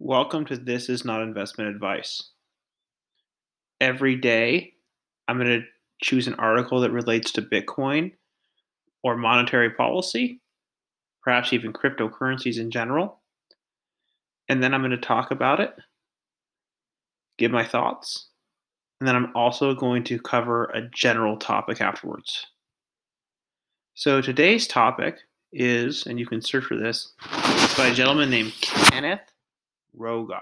Welcome to This Is Not Investment Advice. Every day, I'm going to choose an article that relates to Bitcoin or monetary policy, perhaps even cryptocurrencies in general. And then I'm going to talk about it, give my thoughts, and then I'm also going to cover a general topic afterwards. So today's topic is, and you can search for this, by a gentleman named Kenneth Rogoff.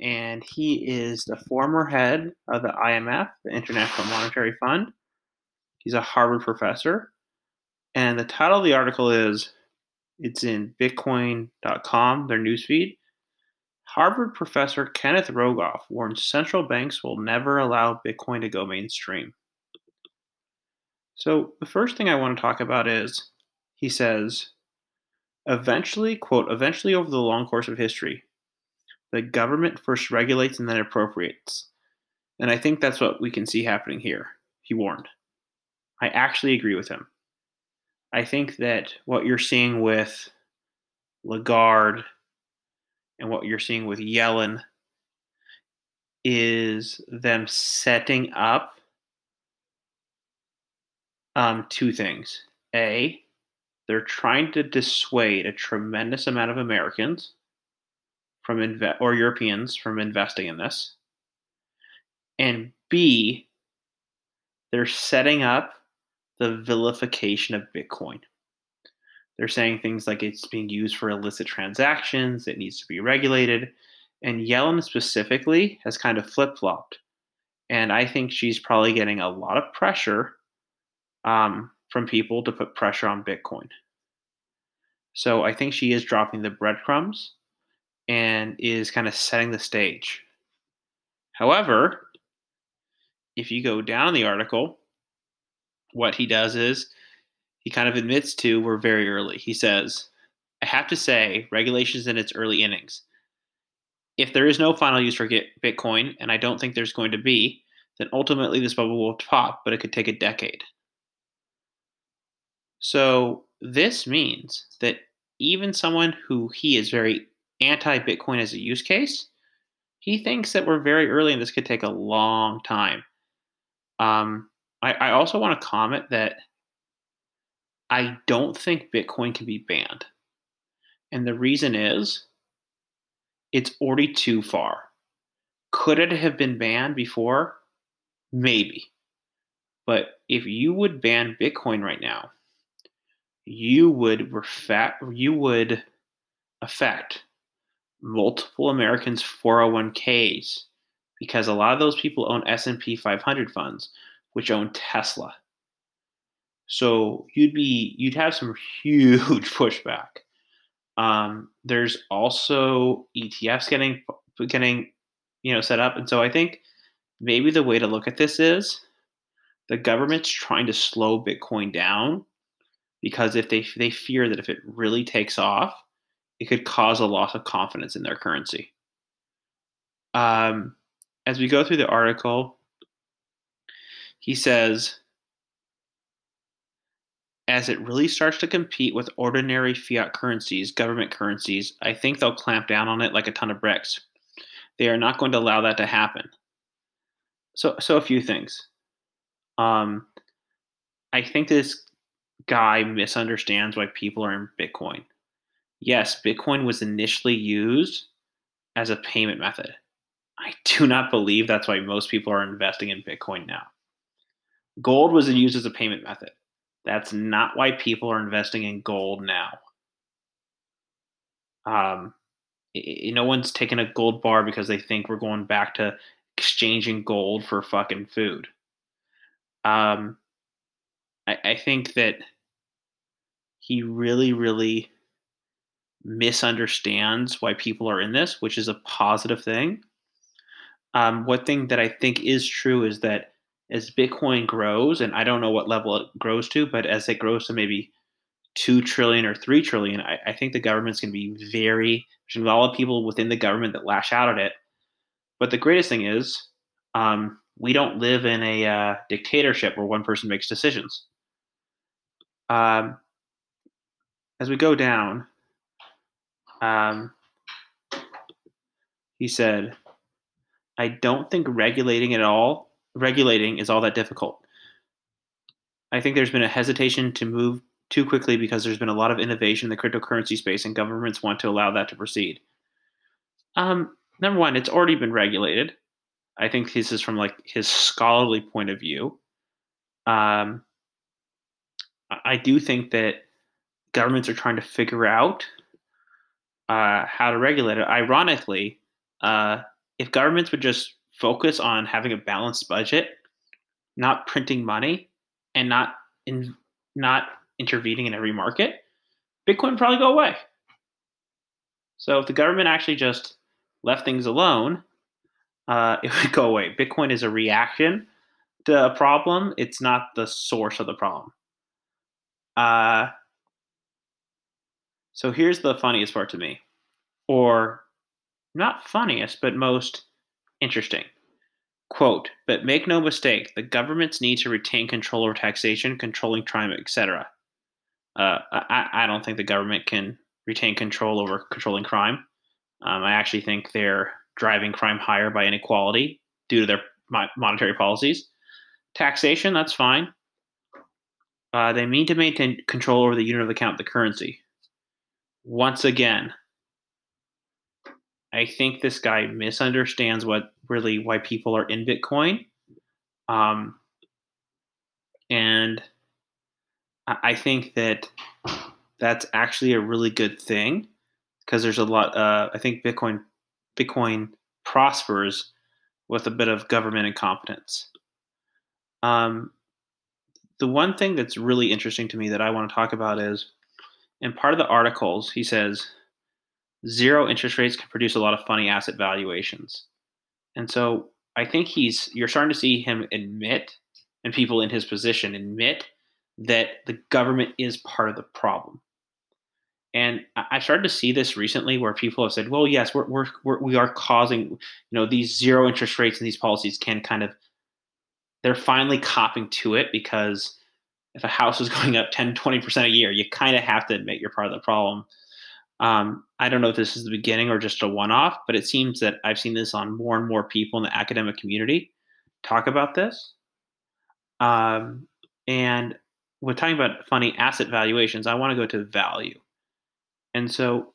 And he is the former head of the IMF, the International Monetary Fund. He's a Harvard professor. And the title of the article is it's in bitcoin.com, their newsfeed. Harvard professor Kenneth Rogoff warns central banks will never allow Bitcoin to go mainstream. So, the first thing I want to talk about is he says, eventually, quote, eventually over the long course of history, the government first regulates and then appropriates. And I think that's what we can see happening here, he warned. I actually agree with him. I think that what you're seeing with Lagarde and what you're seeing with Yellen is them setting up um, two things. A, they're trying to dissuade a tremendous amount of Americans from inve- or Europeans from investing in this. And B, they're setting up the vilification of Bitcoin. They're saying things like it's being used for illicit transactions, it needs to be regulated. And Yellen specifically has kind of flip flopped. And I think she's probably getting a lot of pressure um, from people to put pressure on Bitcoin. So I think she is dropping the breadcrumbs and is kind of setting the stage. However, if you go down the article, what he does is he kind of admits to we're very early. He says, I have to say, regulations in its early innings. If there is no final use for Bitcoin, and I don't think there's going to be, then ultimately this bubble will pop, but it could take a decade. So this means that even someone who he is very anti Bitcoin as a use case, he thinks that we're very early and this could take a long time. Um, I, I also want to comment that I don't think Bitcoin can be banned. And the reason is it's already too far. Could it have been banned before? Maybe. But if you would ban Bitcoin right now, you would refa- you would affect multiple Americans 401ks because a lot of those people own S&P 500 funds which own Tesla. So you'd be you'd have some huge pushback. Um, there's also ETFs getting getting you know set up, and so I think maybe the way to look at this is the government's trying to slow Bitcoin down because if they they fear that if it really takes off, it could cause a loss of confidence in their currency. Um, as we go through the article, he says, as it really starts to compete with ordinary fiat currencies, government currencies, I think they'll clamp down on it like a ton of bricks. They are not going to allow that to happen. So, so a few things. Um, I think this guy misunderstands why people are in Bitcoin. Yes, Bitcoin was initially used as a payment method. I do not believe that's why most people are investing in Bitcoin now. Gold was used as a payment method. That's not why people are investing in gold now. Um, no one's taking a gold bar because they think we're going back to exchanging gold for fucking food. Um, I, I think that he really, really misunderstands why people are in this, which is a positive thing. Um, one thing that I think is true is that as Bitcoin grows, and I don't know what level it grows to, but as it grows to maybe two trillion or three trillion, I, I think the government's going to be very. There's a lot of people within the government that lash out at it. But the greatest thing is, um, we don't live in a uh, dictatorship where one person makes decisions. Um, as we go down, um, He said, "I don't think regulating at all regulating is all that difficult. I think there's been a hesitation to move too quickly because there's been a lot of innovation in the cryptocurrency space, and governments want to allow that to proceed." Um, number one, it's already been regulated. I think this is from like his scholarly point of view. Um, I do think that governments are trying to figure out uh, how to regulate it. Ironically, uh, if governments would just focus on having a balanced budget, not printing money, and not in, not intervening in every market, Bitcoin would probably go away. So if the government actually just left things alone, uh, it would go away. Bitcoin is a reaction to a problem; it's not the source of the problem. Uh, so here's the funniest part to me, or not funniest, but most interesting. Quote, but make no mistake, the governments need to retain control over taxation, controlling crime, etc. Uh, I, I don't think the government can retain control over controlling crime. Um, I actually think they're driving crime higher by inequality due to their monetary policies. Taxation, that's fine. Uh, they mean to maintain control over the unit of account, the currency once again, I think this guy misunderstands what really why people are in Bitcoin. Um, and I think that that's actually a really good thing because there's a lot. Uh, I think Bitcoin Bitcoin prospers with a bit of government incompetence. Um, the one thing that's really interesting to me that I want to talk about is in part of the articles, he says zero interest rates can produce a lot of funny asset valuations. And so I think he's you're starting to see him admit, and people in his position admit that the government is part of the problem. And I started to see this recently where people have said, well, yes, we're, we're, we're, we are causing, you know, these zero interest rates and these policies can kind of, they're finally copping to it because if a house is going up 10, 20% a year, you kind of have to admit you're part of the problem. Um, I don't know if this is the beginning or just a one off, but it seems that I've seen this on more and more people in the academic community talk about this. Um, and we're talking about funny asset valuations. I want to go to value. And so,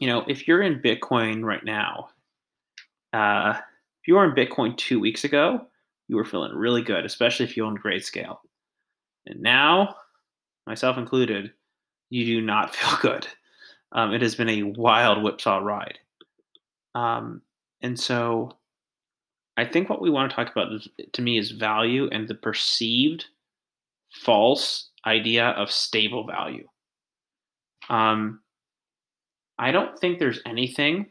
you know, if you're in Bitcoin right now, uh, if you were in Bitcoin two weeks ago, you were feeling really good, especially if you owned Grayscale. And now, myself included, you do not feel good. Um, it has been a wild whipsaw ride. Um, and so I think what we want to talk about to me is value and the perceived false idea of stable value. Um, I don't think there's anything,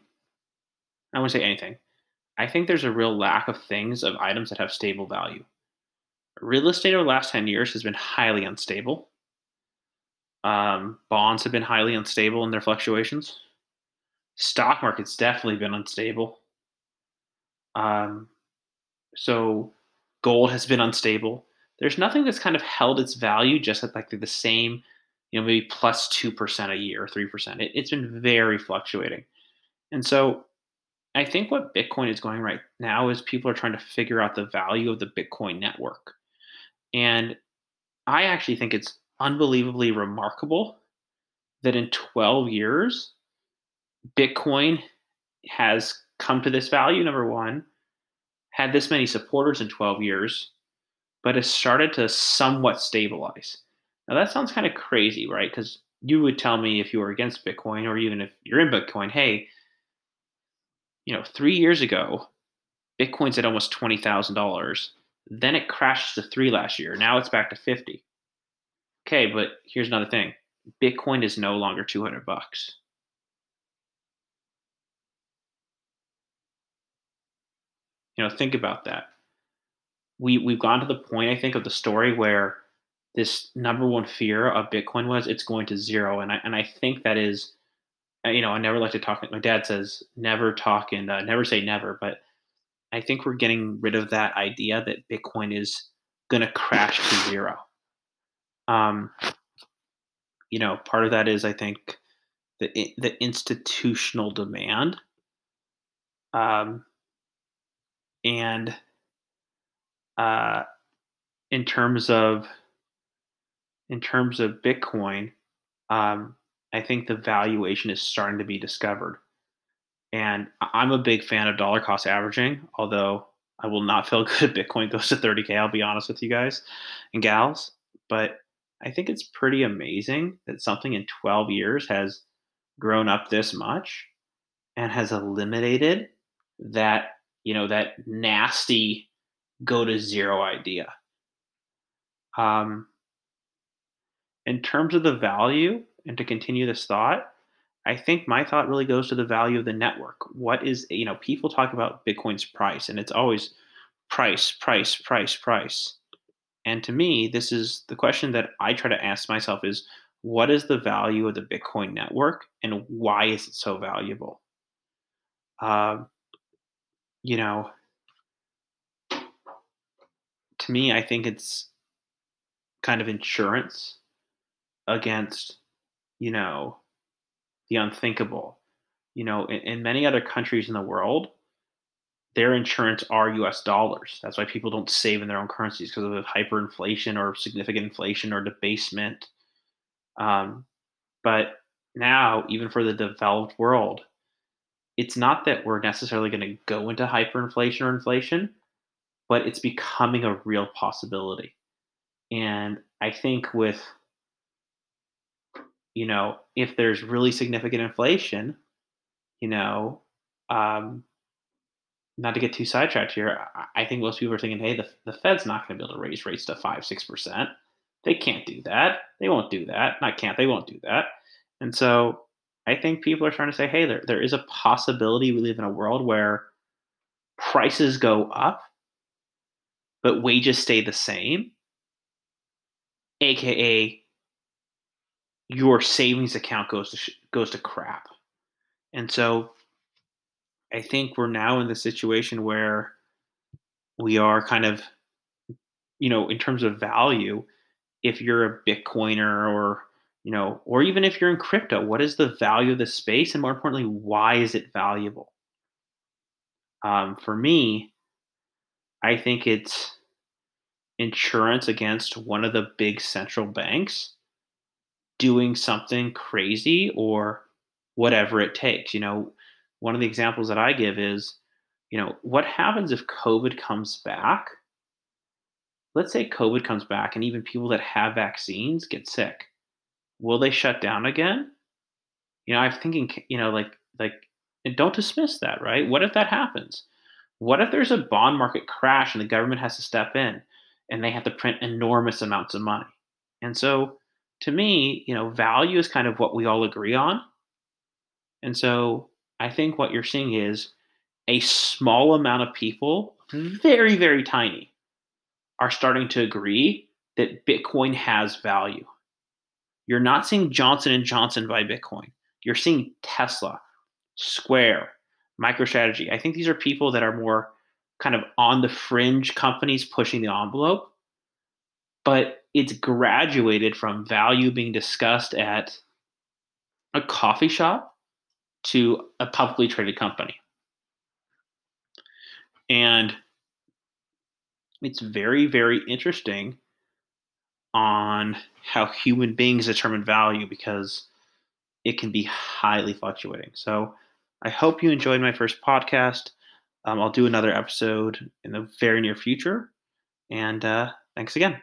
I wouldn't say anything. I think there's a real lack of things, of items that have stable value real estate over the last 10 years has been highly unstable. Um, bonds have been highly unstable in their fluctuations. Stock market's definitely been unstable. Um, so gold has been unstable. There's nothing that's kind of held its value just at like the same, you know, maybe plus 2% a year or 3%. It, it's been very fluctuating. And so I think what Bitcoin is going right now is people are trying to figure out the value of the Bitcoin network. And I actually think it's unbelievably remarkable that in 12 years, Bitcoin has come to this value, number one, had this many supporters in 12 years, but has started to somewhat stabilize. Now, that sounds kind of crazy, right? Because you would tell me if you were against Bitcoin, or even if you're in Bitcoin, hey, you know, three years ago, Bitcoin's at almost $20,000 then it crashed to three last year. Now it's back to 50. Okay, but here's another thing Bitcoin is no longer 200 bucks. You know, think about that. We, we've gone to the point, I think, of the story where this number one fear of Bitcoin was it's going to zero. And I, and I think that is, uh, you know, I never like to talk. My dad says never talk and uh, never say never, but I think we're getting rid of that idea that Bitcoin is going to crash to zero. Um, you know, part of that is I think the the institutional demand Um, and uh, in terms of in terms of Bitcoin, um, I think the valuation is starting to be discovered. And I'm a big fan of dollar cost averaging, although I will not feel good if Bitcoin goes to 30K. I'll be honest with you guys and gals. But I think it's pretty amazing that something in 12 years has grown up this much and has eliminated that, you know, that nasty go to zero idea. Um, in terms of the value, and to continue this thought, I think my thought really goes to the value of the network. What is, you know, people talk about Bitcoin's price, and it's always price, price, price, price. And to me, this is the question that I try to ask myself is what is the value of the Bitcoin network and why is it so valuable? Uh, you know, to me, I think it's kind of insurance against, you know, the unthinkable. You know, in, in many other countries in the world, their insurance are US dollars. That's why people don't save in their own currencies because of hyperinflation or significant inflation or debasement. Um, but now, even for the developed world, it's not that we're necessarily going to go into hyperinflation or inflation, but it's becoming a real possibility. And I think with, you know, if there's really significant inflation, you know, um, not to get too sidetracked here, I think most people are thinking, hey, the, the Fed's not going to be able to raise rates to 5 6%. They can't do that. They won't do that. Not can't, they won't do that. And so I think people are trying to say, hey, there, there is a possibility we live in a world where prices go up, but wages stay the same, aka your savings account goes to goes to crap. And so I think we're now in the situation where we are kind of, you know, in terms of value, if you're a Bitcoiner or, you know, or even if you're in crypto, what is the value of the space? And more importantly, why is it valuable? Um, for me, I think it's insurance against one of the big central banks doing something crazy or whatever it takes. You know, one of the examples that I give is, you know, what happens if COVID comes back? Let's say COVID comes back and even people that have vaccines get sick. Will they shut down again? You know, I'm thinking, you know, like, like, and don't dismiss that, right? What if that happens? What if there's a bond market crash and the government has to step in and they have to print enormous amounts of money? And so, to me, you know, value is kind of what we all agree on. And so, I think what you're seeing is a small amount of people, mm-hmm. very, very tiny, are starting to agree that Bitcoin has value. You're not seeing Johnson and Johnson buy Bitcoin. You're seeing Tesla, Square, MicroStrategy. I think these are people that are more kind of on the fringe companies pushing the envelope. But it's graduated from value being discussed at a coffee shop to a publicly traded company. And it's very, very interesting on how human beings determine value because it can be highly fluctuating. So I hope you enjoyed my first podcast. Um, I'll do another episode in the very near future. And uh, thanks again.